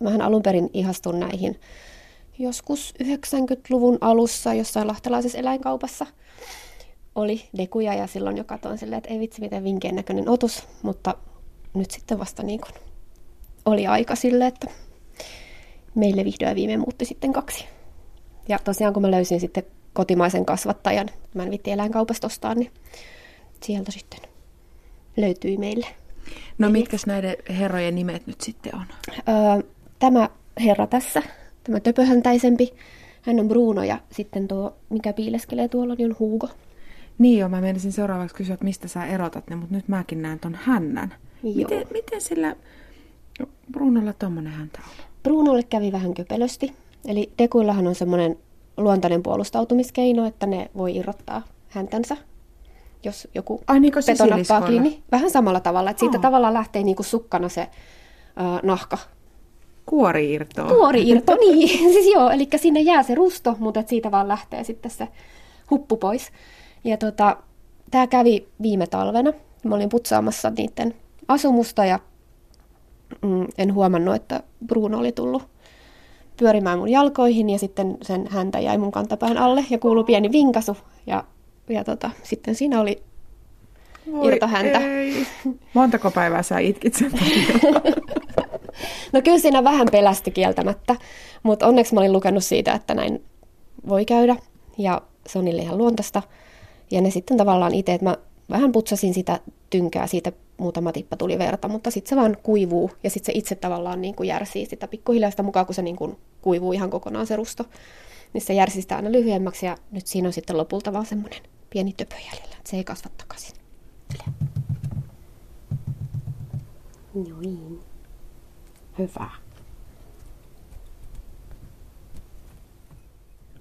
mähän alun perin ihastun näihin joskus 90-luvun alussa jossain lahtelaisessa eläinkaupassa oli dekuja ja silloin jo katoin silleen, että ei vitsi miten vinkeen näköinen otus, mutta nyt sitten vasta niin kuin oli aika sille, että meille vihdoin viime muutti sitten kaksi. Ja tosiaan kun mä löysin sitten kotimaisen kasvattajan, mä en vitti eläinkaupasta ostaa, niin sieltä sitten löytyi meille. No mitkä näiden herrojen nimet nyt sitten on? Öö, tämä herra tässä, tämä töpöhäntäisempi, hän on Bruno ja sitten tuo, mikä piileskelee tuolla, niin on Hugo. Niin joo, mä menisin seuraavaksi kysyä, että mistä sä erotat ne, mutta nyt mäkin näen ton hännän. Joo. Miten, miten sillä Brunolla tommonen häntä on? Brunolle kävi vähän köpelösti. Eli dekuillahan on semmoinen luontainen puolustautumiskeino, että ne voi irrottaa häntänsä, jos joku Ai niin peto nappaa kiinni. Vähän samalla tavalla, että siitä oh. tavallaan lähtee niin kuin sukkana se uh, nahka. Kuori irto. Kuori irto, niin. siis joo, eli sinne jää se rusto, mutta et siitä vaan lähtee sitten se huppu pois. Ja tota, tämä kävi viime talvena. Mä olin putsaamassa niiden asumusta ja mm, en huomannut, että Bruno oli tullut pyörimään mun jalkoihin ja sitten sen häntä jäi mun kantapään alle ja kuului pieni vinkasu ja, ja tota, sitten siinä oli Voi irtohäntä. Ei. Montako päivää sä itkit sen No kyllä siinä vähän pelästi kieltämättä, mutta onneksi mä olin lukenut siitä, että näin voi käydä ja se on niille ihan luontaista. Ja ne sitten tavallaan itse, että mä vähän putsasin sitä tynkää, siitä muutama tippa tuli verta, mutta sitten se vaan kuivuu ja sitten se itse tavallaan niin kuin järsii sitä pikkuhiljaa sitä mukaan, kun se niin kuin kuivuu ihan kokonaan se rusto. Niin se järsii sitä aina lyhyemmäksi ja nyt siinä on sitten lopulta vaan semmoinen pieni töpö jäljellä, että se ei kasva takaisin. Noin. Hyvä.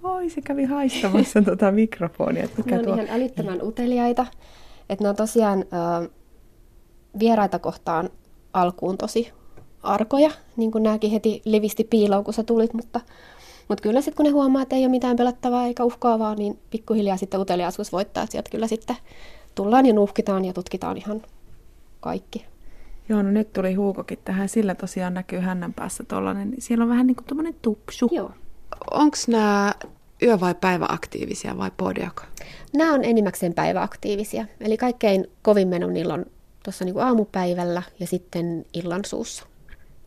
Oi, se kävi haistamassa tuota mikrofonia. Mikä ne on tuo... ihan älyttömän uteliaita. Että ne on tosiaan äh, vieraita kohtaan alkuun tosi arkoja, niin kuin nämäkin heti livisti piiloon, kun sä tulit, mutta, mutta kyllä sitten kun ne huomaa, että ei ole mitään pelättävää eikä uhkaavaa, niin pikkuhiljaa sitten uteliaisuus voittaa, että sieltä kyllä sitten tullaan ja nuhkitaan ja tutkitaan ihan kaikki. Joo, no nyt tuli huukokin tähän, sillä tosiaan näkyy hännän päässä tuollainen, niin siellä on vähän niin kuin tuommoinen tupsu. Joo. Onko nämä yö- vai päiväaktiivisia vai podiako? Nämä on enimmäkseen päiväaktiivisia. Eli kaikkein kovin meno niillä on tuossa niin aamupäivällä ja sitten illan suussa.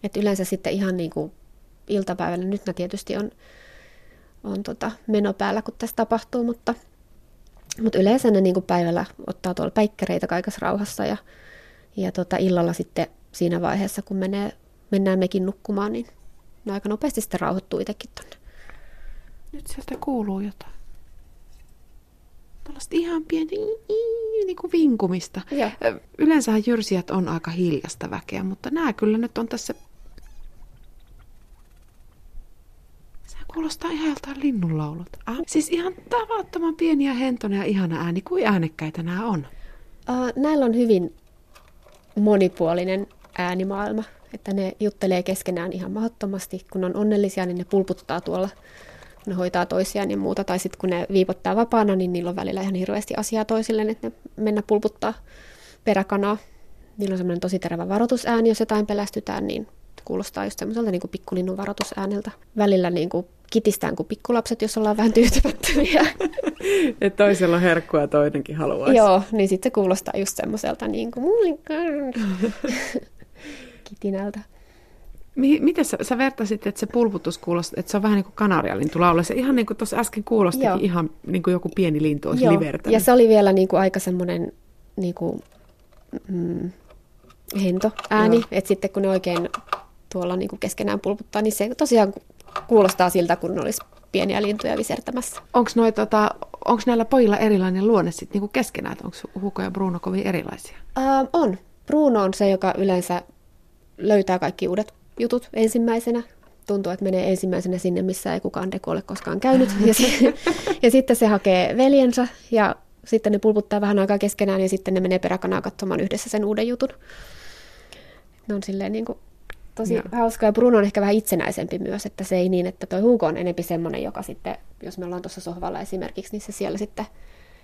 Et yleensä sitten ihan niin kuin iltapäivällä, nyt tietysti on, on tota meno päällä, kun tässä tapahtuu, mutta, mutta yleensä ne niin kuin päivällä ottaa tuolla päikkäreitä kaikessa rauhassa ja, ja tota illalla sitten siinä vaiheessa, kun menee, mennään mekin nukkumaan, niin ne aika nopeasti sitten rauhoittuu itsekin tonne. Nyt sieltä kuuluu jotain. Tällaista ihan pientä niin kuin vinkumista. Ja. Yleensä jyrsijät on aika hiljasta väkeä, mutta nämä kyllä nyt on tässä... Se kuulostaa ihan joltain linnunlaulut. Ah, siis ihan tavattoman pieni ja hentonen ja ihana ääni. Kuin äänekkäitä nämä on? Uh, näillä on hyvin monipuolinen äänimaailma. Että ne juttelee keskenään ihan mahdottomasti. Kun on onnellisia, niin ne pulputtaa tuolla ne hoitaa toisiaan ja muuta, tai sitten kun ne viipottaa vapaana, niin niillä on välillä ihan hirveästi asiaa toisilleen, että ne mennä pulputtaa peräkanaa. Niillä on semmoinen tosi terävä varoitusääni, jos jotain pelästytään, niin kuulostaa just semmoiselta niin pikkulinnun varoitusääneltä. Välillä niin kuin kitistään kuin pikkulapset, jos ollaan vähän tyytymättömiä. että toisella on herkkua ja toinenkin haluaisi. Joo, niin sitten se kuulostaa just semmoiselta niin kuin kitinältä. Miten sä, sä vertasit, että se pulputus kuulostaa, että se on vähän niin kuin kanarialintu laulaja. Se ihan niin kuin tuossa äsken kuulosti ihan niin kuin joku pieni lintu olisi Joo. livertänyt. Ja se oli vielä niin kuin aika semmoinen niin kuin, mm, hento ääni, että sitten kun ne oikein tuolla niin kuin keskenään pulputtaa, niin se tosiaan kuulostaa siltä, kun ne olisi pieniä lintuja visertämässä. Onko tota, onko näillä pojilla erilainen luonne sitten niin keskenään? Onko Hugo ja Bruno kovin erilaisia? Uh, on. Bruno on se, joka yleensä löytää kaikki uudet jutut ensimmäisenä. Tuntuu, että menee ensimmäisenä sinne, missä ei kukaan deko ole koskaan käynyt. Ja, se, ja sitten se hakee veljensä ja sitten ne pulputtaa vähän aikaa keskenään ja sitten ne menee peräkanaa katsomaan yhdessä sen uuden jutun. Ne on silleen niin kuin tosi ja. hauska. Ja Bruno on ehkä vähän itsenäisempi myös, että se ei niin, että toi Hugo on enempi semmoinen, joka sitten, jos me ollaan tuossa sohvalla esimerkiksi, niin se siellä sitten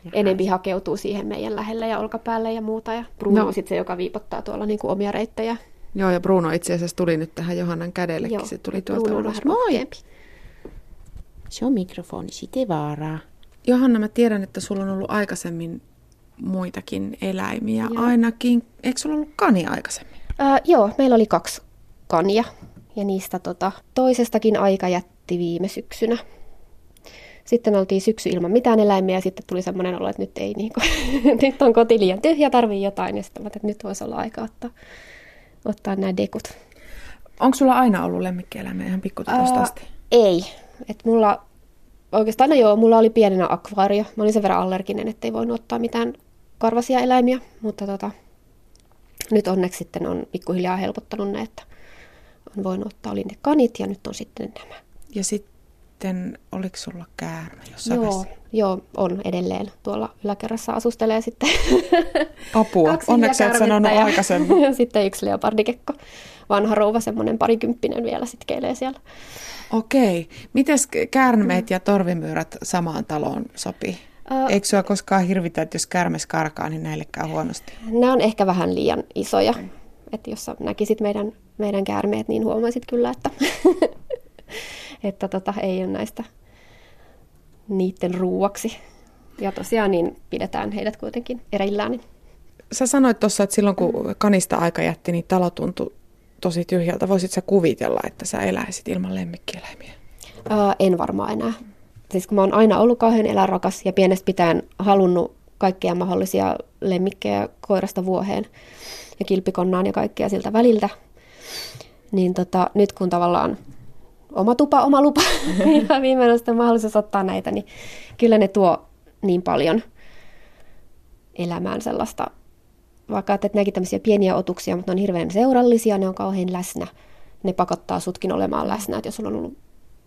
ja enempi hakeutuu siihen meidän lähelle ja olkapäälle ja muuta. Ja Bruno no. on sitten se, joka viipottaa tuolla niin kuin omia reittejä Joo, ja Bruno itse asiassa tuli nyt tähän Johannan kädellekin. Joo, se tuli tuolta Bruno ulos. Moi! Se on mikrofoni, siitä ei vaaraa. Johanna, mä tiedän, että sulla on ollut aikaisemmin muitakin eläimiä joo. ainakin. Eikö sulla ollut kani aikaisemmin? Äh, joo, meillä oli kaksi kania ja niistä tota, toisestakin aika jätti viime syksynä. Sitten oltiin syksy ilman mitään eläimiä ja sitten tuli semmoinen olo, että nyt ei niin kuin, nyt on koti liian tyhjä, tarvii jotain. Ja sitten että nyt voisi olla aika ottaa, ottaa nämä dekut. Onko sulla aina ollut lemmikkieläimiä ihan pikkutytöstä asti? Ei. Et mulla oikeastaan no joo, mulla oli pienenä akvaario. Mä olin sen verran allerginen, ettei voinut ottaa mitään karvasia eläimiä, mutta tota, nyt onneksi sitten on pikkuhiljaa helpottanut ne, että on voinut ottaa oli ne kanit ja nyt on sitten nämä. Ja sitten oliko sulla käärme jossain joo, joo, on edelleen. Tuolla yläkerrassa asustelee sitten. Apua, onneksi et sanonut ja aikaisemmin. sitten yksi leopardikekko. Vanha rouva, semmoinen parikymppinen vielä sitten keilee siellä. Okei. Mites käärmeet ja torvimyyrät samaan taloon sopii? Uh, Eikö sinua koskaan hirvitä, että jos kärmes karkaa, niin näille käy huonosti? Nämä on ehkä vähän liian isoja. Että jos näkisit meidän, meidän käärmeet, niin huomaisit kyllä, että, että tota, ei ole näistä niiden ruuaksi. Ja tosiaan niin pidetään heidät kuitenkin erillään. Niin. Sä sanoit tuossa, että silloin kun kanista aika jätti, niin talo tuntui tosi tyhjältä. Voisit sä kuvitella, että sä eläisit ilman lemmikkieläimiä? Uh, en varmaan enää siis kun mä oon aina ollut kauhean eläinrakas ja pienestä pitäen halunnut kaikkia mahdollisia lemmikkejä koirasta vuoheen ja kilpikonnaan ja kaikkea siltä väliltä, niin tota, nyt kun tavallaan oma tupa, oma lupa ja viimein on sitten mahdollisuus ottaa näitä, niin kyllä ne tuo niin paljon elämään sellaista, vaikka että näkin tämmöisiä pieniä otuksia, mutta ne on hirveän seurallisia, ne on kauhean läsnä. Ne pakottaa sutkin olemaan läsnä, että jos sulla on ollut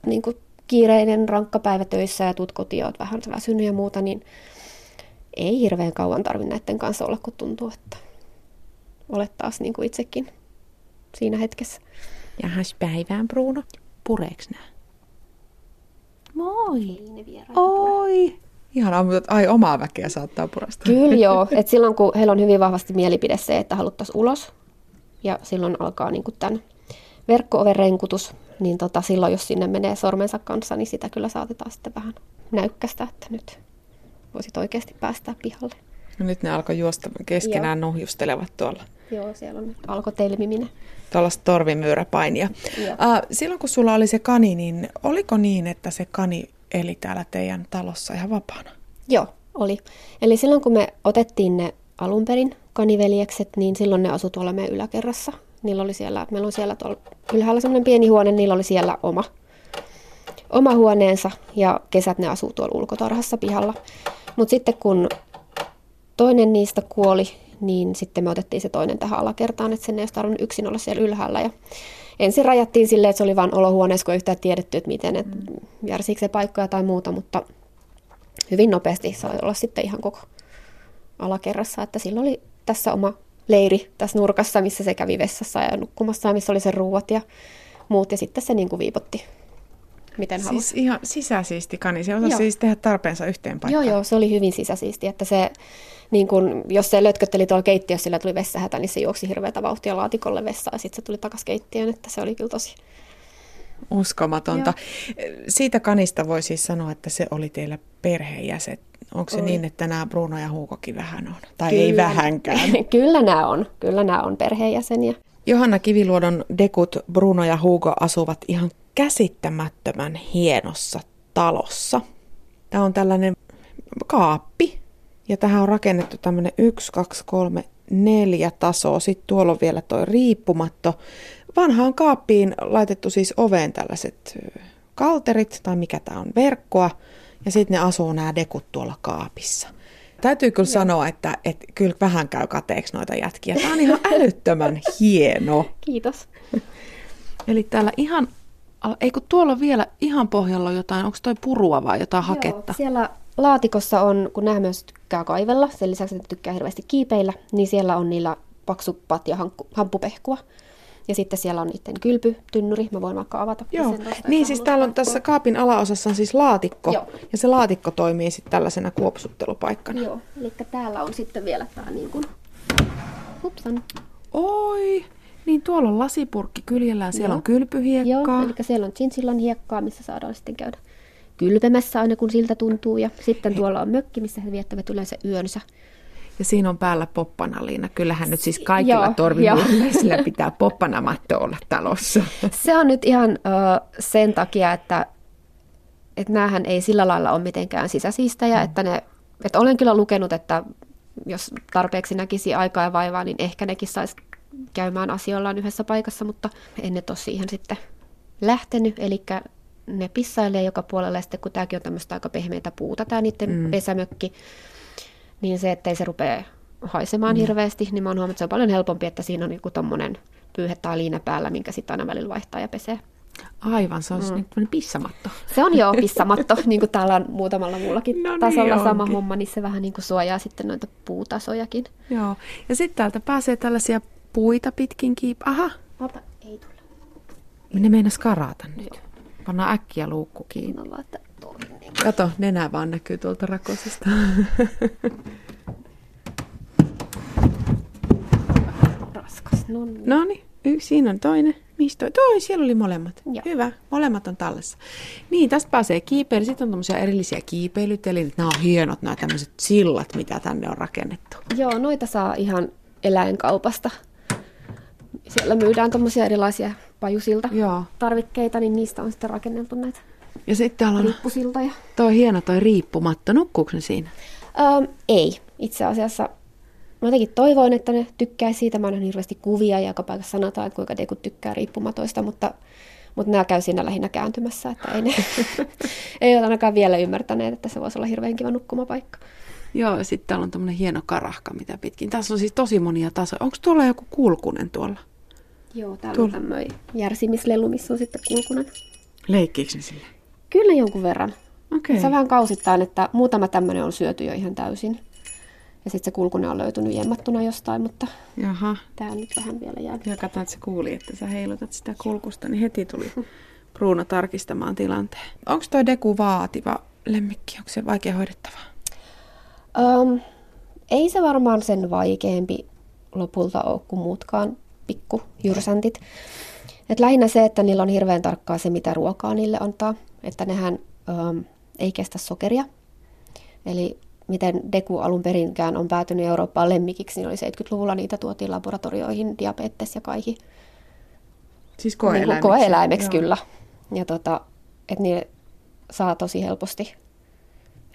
niin kuin kiireinen, rankka päivä töissä ja tuut kotiin, oot vähän väsynyt ja muuta, niin ei hirveän kauan tarvitse näiden kanssa olla, kun tuntuu, että olet taas niin kuin itsekin siinä hetkessä. Jahas päivään, Bruno. Pureeks nää? Moi! Oi! Ihan että ai omaa väkeä saattaa purasta. Kyllä joo. Et silloin kun heillä on hyvin vahvasti mielipide se, että haluttaisiin ulos, ja silloin alkaa niin tämän verkko renkutus, niin tota, silloin jos sinne menee sormensa kanssa, niin sitä kyllä saatetaan sitten vähän näykkästä, että nyt voisit oikeasti päästä pihalle. No nyt ne alkoi juosta keskenään Joo. nuhjustelevat tuolla. Joo, siellä on nyt alkoi telmiminen. Tuollaista torvimyyräpainia. Uh, silloin kun sulla oli se kani, niin oliko niin, että se kani eli täällä teidän talossa ihan vapaana? Joo, oli. Eli silloin kun me otettiin ne alun perin kaniveljekset, niin silloin ne asui tuolla meidän yläkerrassa Niillä oli siellä, meillä on siellä tuolla ylhäällä semmoinen pieni huone, niillä oli siellä oma, oma huoneensa ja kesät ne asuu tuolla ulkotarhassa pihalla. Mutta sitten kun toinen niistä kuoli, niin sitten me otettiin se toinen tähän alakertaan, että sen ei olisi tarvinnut yksin olla siellä ylhäällä. Ja ensin rajattiin silleen, että se oli vain olohuoneessa, kun ei yhtään tiedetty, että miten, että järsiikö se paikkoja tai muuta, mutta hyvin nopeasti sai olla sitten ihan koko alakerrassa, että sillä oli tässä oma leiri tässä nurkassa, missä se kävi vessassa ja nukkumassa ja missä oli se ruuat ja muut. Ja sitten se niin kuin viipotti, miten halusi. Siis ihan sisäsiisti kani, se osasi siis tehdä tarpeensa yhteen paikkaan. Joo, joo, se oli hyvin sisäsiisti, että se, niin kun, jos se lötkötteli tuolla keittiössä, sillä tuli vessahätä, niin se juoksi hirveätä vauhtia laatikolle vessaan ja sitten se tuli takaisin keittiöön, että se oli kyllä tosi... Uskomatonta. Joo. Siitä kanista voi siis sanoa, että se oli teillä perheenjäsen Onko se Oi. niin, että nämä Bruno ja Huukokin vähän on? Tai kyllä, ei vähänkään? kyllä nämä on. Kyllä nämä on perheenjäseniä. Johanna Kiviluodon dekut Bruno ja Hugo asuvat ihan käsittämättömän hienossa talossa. Tämä on tällainen kaappi. Ja tähän on rakennettu tämmöinen 1, 2, 3, neljä tasoa. Sitten tuolla on vielä toi riippumatto. Vanhaan kaappiin laitettu siis oveen tällaiset kalterit, tai mikä tämä on, verkkoa. Ja sitten ne asuu nämä dekut tuolla kaapissa. Täytyy kyllä Joo. sanoa, että, että kyllä vähän käy kateeksi noita jätkiä. Tämä on ihan älyttömän hieno. Kiitos. Eli täällä ihan, ei kun tuolla on vielä ihan pohjalla jotain, onko toi purua vai jotain Joo, haketta? siellä laatikossa on, kun nämä myös tykkää kaivella, sen lisäksi että tykkää hirveästi kiipeillä, niin siellä on niillä paksuppat ja hamppupehkua. Ja sitten siellä on niiden kylpytynnyri, mä voin vaikka avata. Joo, niin siis täällä on tässä kaapin alaosassa on siis laatikko, Joo. ja se laatikko toimii sitten tällaisena kuopsuttelupaikkana. Joo, eli täällä on sitten vielä tämä niin kuin, hupsan. Oi, Niin tuolla on lasipurkki kyljellään, siellä Joo. on kylpyhiekkaa. Joo, eli siellä on chinchillan hiekkaa, missä saadaan sitten käydä kylpemässä aina kun siltä tuntuu. Ja sitten tuolla on mökki, missä he viettävät yleensä yönsä. Ja siinä on päällä poppanaliina. Kyllähän nyt siis kaikilla Joo, torvimurmeisillä pitää poppanamatto olla talossa. Se on nyt ihan ö, sen takia, että, että näähän ei sillä lailla ole mitenkään sisäsiistejä, mm. että ne, että olen kyllä lukenut, että jos tarpeeksi näkisi aikaa ja vaivaa, niin ehkä nekin saisi käymään asioillaan yhdessä paikassa, mutta en nyt ole siihen sitten lähtenyt, eli ne pissailee joka puolella, ja sitten kun tämäkin on tämmöistä aika pehmeitä puuta, tämä niiden mm. pesämökki, niin se, ettei se rupea haisemaan mm. hirveästi, niin mä oon huomannut, että se on paljon helpompi, että siinä on joku tommonen pyyhe tai liina päällä, minkä sitten aina välillä vaihtaa ja pesee. Aivan, se on mm. niin pissamatto. Se on joo pissamatto, niin kuin täällä on muutamalla muullakin No niin tasolla sama onkin. homma, niin se vähän niin kuin suojaa sitten noita puutasojakin. Joo. Ja sitten täältä pääsee tällaisia puita pitkin kiip... Aha, Ota, ei tule. ne meinas karata nyt. Pannaan äkkiä luukku kiinni. No tonne. Kato, nenä vaan näkyy tuolta rakosesta. Raskas. No niin. no niin, y- siinä on toinen. Mistä toi? Toi, siellä oli molemmat. Joo. Hyvä, molemmat on tallessa. Niin, tästä pääsee kiipeily. Sitten on tämmöisiä erillisiä kiipeilytelineitä. Nämä on hienot, nämä tämmöiset sillat, mitä tänne on rakennettu. Joo, noita saa ihan eläinkaupasta. Siellä myydään tommosia erilaisia pajusilta Joo. tarvikkeita, niin niistä on sitten rakenneltu näitä Ja sitten täällä on riippusiltoja. toi hieno toi riippumatto. Nukkuuko ne siinä? Ähm, ei. Itse asiassa mä jotenkin toivoin, että ne tykkää siitä. Mä annan hirveästi kuvia ja joka paikassa sanotaan, että kuinka Dekut tykkää riippumatoista, mutta, mutta nämä käy siinä lähinnä kääntymässä, että ei ne ei ole ainakaan vielä ymmärtäneet, että se voisi olla hirveän kiva nukkumapaikka. Joo, ja sitten täällä on tämmöinen hieno karahka, mitä pitkin. Tässä on siis tosi monia tasoja. Onko tuolla joku kulkunen tuolla? Joo, täällä on tämmöinen järsimislelu, missä on sitten kulkunen. Leikkiikö ne sille? Kyllä jonkun verran. Okei. Se on vähän kausittain, että muutama tämmöinen on syöty jo ihan täysin. Ja sitten se kulkunen on löytynyt jemmattuna jostain, mutta Jaha. tämä on nyt vähän vielä jäänyt. Ja katsoin, että se kuuli, että sä heilutat sitä kulkusta, niin heti tuli Bruno tarkistamaan tilanteen. Onko toi Deku vaativa lemmikki? Onko se vaikea hoidettavaa? Um, ei se varmaan sen vaikeampi lopulta ole kuin muutkaan pikkujyrsäntit. Et lähinnä se, että niillä on hirveän tarkkaa se, mitä ruokaa niille antaa. Että nehän um, ei kestä sokeria. Eli miten Deku alun perinkään on päätynyt Eurooppaan lemmikiksi, niin oli 70-luvulla niitä tuotiin laboratorioihin, diabetes ja kaihi. Siis Niin kuin koe-eläimeksi kyllä. Ja tota, että ne saa tosi helposti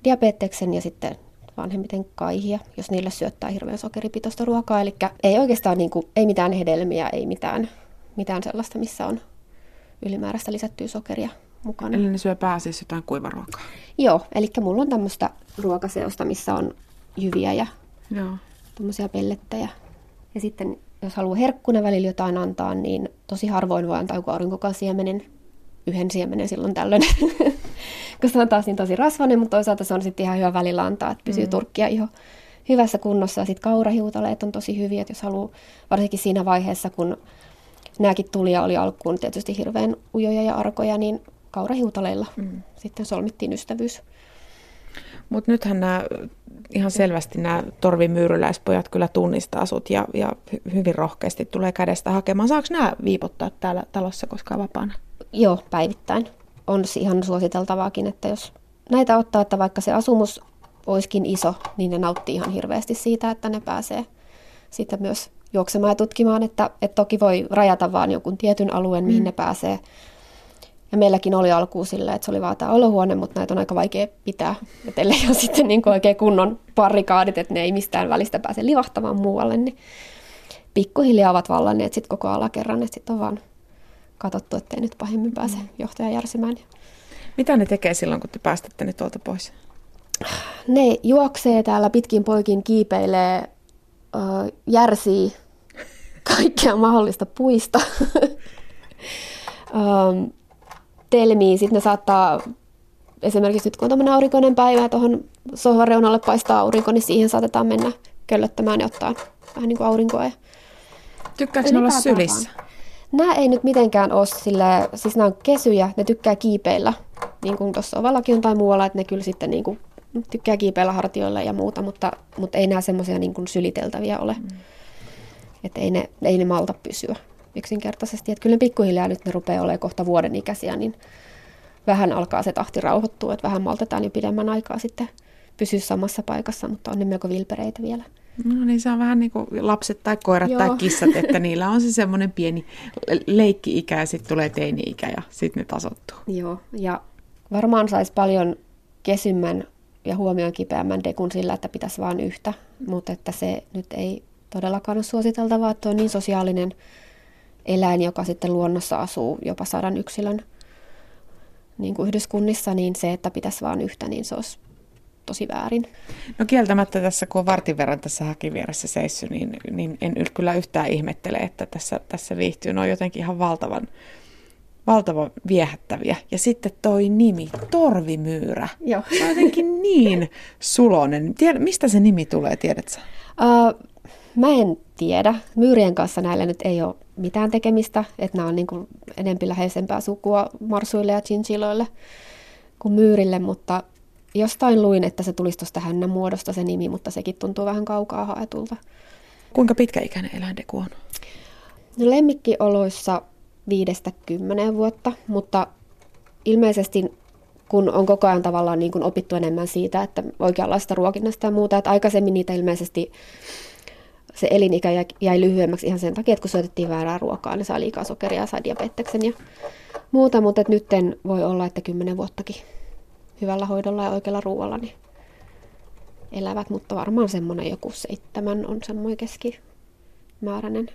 diabeteksen ja sitten vanhemmiten kaihia, jos niille syöttää hirveän sokeripitoista ruokaa. Eli ei oikeastaan niin kuin, ei mitään hedelmiä, ei mitään, mitään sellaista, missä on ylimääräistä lisättyä sokeria mukana. Eli ne syö pääasiassa jotain kuivaruokaa. Joo, eli mulla on tämmöistä ruokaseosta, missä on jyviä ja Joo. tuommoisia pellettejä. Ja sitten jos haluaa herkkuna välillä jotain antaa, niin tosi harvoin voi antaa joku aurinkokan siemenen, yhden siemenen silloin tällöin. Koska se on taas niin tosi rasvainen, mutta toisaalta se on sitten ihan hyvä välillä antaa, että pysyy mm. turkkia iho hyvässä kunnossa. Ja sitten kaurahiutaleet on tosi hyviä, että jos haluaa, varsinkin siinä vaiheessa, kun nämäkin tuli ja oli alkuun tietysti hirveän ujoja ja arkoja, niin kaurahiutaleilla mm. sitten solmittiin ystävyys. Mutta nythän nämä ihan selvästi nämä torvimyyryläispojat kyllä tunnistaa sut ja, ja hy- hyvin rohkeasti tulee kädestä hakemaan. Saako nämä viipottaa täällä talossa koskaan vapaana? Joo, päivittäin. On ihan suositeltavaakin, että jos näitä ottaa, että vaikka se asumus olisikin iso, niin ne nauttii ihan hirveästi siitä, että ne pääsee sitten myös juoksemaan ja tutkimaan, että, että toki voi rajata vaan jonkun tietyn alueen, mihin mm. ne pääsee. Ja meilläkin oli alkuun silleen, että se oli vaan tämä olohuone, mutta näitä on aika vaikea pitää. Että ellei ole sitten niin kuin oikein kunnon parikaadit, että ne ei mistään välistä pääse livahtamaan muualle, niin pikkuhiljaa ovat vallanneet sitten koko alakerran, että sitten on vaan katsottu, ettei nyt pahemmin pääse johtaja järsimään. Mitä ne tekee silloin, kun te päästätte ne tuolta pois? Ne juoksee täällä pitkin poikin, kiipeilee, järsii kaikkea mahdollista puista. Öm, telmii, sitten ne saattaa, esimerkiksi nyt kun on tämmöinen aurinkoinen päivä ja tuohon sohvan reunalle paistaa aurinko, niin siihen saatetaan mennä köllöttämään ja ottaa vähän niin kuin aurinkoa. Ja Tykkääkö ne olla sylissä? Nämä ei nyt mitenkään ole sille, siis nämä on kesyjä, ne tykkää kiipeillä, niin kuin tuossa ovallakin on tai muualla, että ne kyllä sitten niin kuin tykkää kiipeillä hartioilla ja muuta, mutta, mutta ei nämä semmoisia niin kuin syliteltäviä ole. Mm. Että ei ne, ei ne malta pysyä. yksinkertaisesti. Että kyllä ne pikkuhiljaa nyt ne rupeaa olemaan kohta vuoden ikäisiä, niin vähän alkaa se tahti rauhoittua, että vähän maltetaan jo pidemmän aikaa sitten pysyä samassa paikassa, mutta on ne melko vilpereitä vielä. No niin, se on vähän niin kuin lapset tai koirat Joo. tai kissat, että niillä on se semmoinen pieni leikki-ikä ja sitten tulee teini-ikä ja sitten ne tasottuu. Joo, ja varmaan saisi paljon kesymmän ja huomioon kipeämmän dekun sillä, että pitäisi vain yhtä, mutta että se nyt ei todellakaan ole suositeltavaa, että on niin sosiaalinen eläin, joka sitten luonnossa asuu jopa sadan yksilön niin kuin yhdyskunnissa, niin se, että pitäisi vain yhtä, niin se olisi tosi väärin. No kieltämättä tässä, kun on vartin verran tässä häkin vieressä seissyt, niin, niin en kyllä yhtään ihmettele, että tässä, tässä viihtyy. Ne on jotenkin ihan valtavan, valtavan viehättäviä. Ja sitten toi nimi, Torvimyyrä. Joo. Se on jotenkin niin sulonen. Tiedä, mistä se nimi tulee, tiedätkö? Uh, mä en tiedä. Myyrien kanssa näillä nyt ei ole mitään tekemistä, että nämä on niin kuin enempi läheisempää sukua marsuille ja chinchiloille kuin myyrille, mutta jostain luin, että se tulisi tuosta hännän muodosta se nimi, mutta sekin tuntuu vähän kaukaa haetulta. Kuinka pitkäikäinen eläindeku on? No lemmikkioloissa viidestä kymmenen vuotta, mutta ilmeisesti kun on koko ajan tavallaan niin kuin opittu enemmän siitä, että oikeanlaista ruokinnasta ja muuta, että aikaisemmin niitä ilmeisesti se elinikä jäi lyhyemmäksi ihan sen takia, että kun syötettiin väärää ruokaa, niin saa liikaa sokeria ja saa diabeteksen ja muuta, mutta nyt voi olla, että kymmenen vuottakin hyvällä hoidolla ja oikealla ruoalla niin elävät, mutta varmaan semmoinen joku seitsemän on semmoinen keskimääräinen.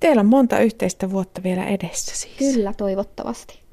Teillä on monta yhteistä vuotta vielä edessä siis. Kyllä, toivottavasti.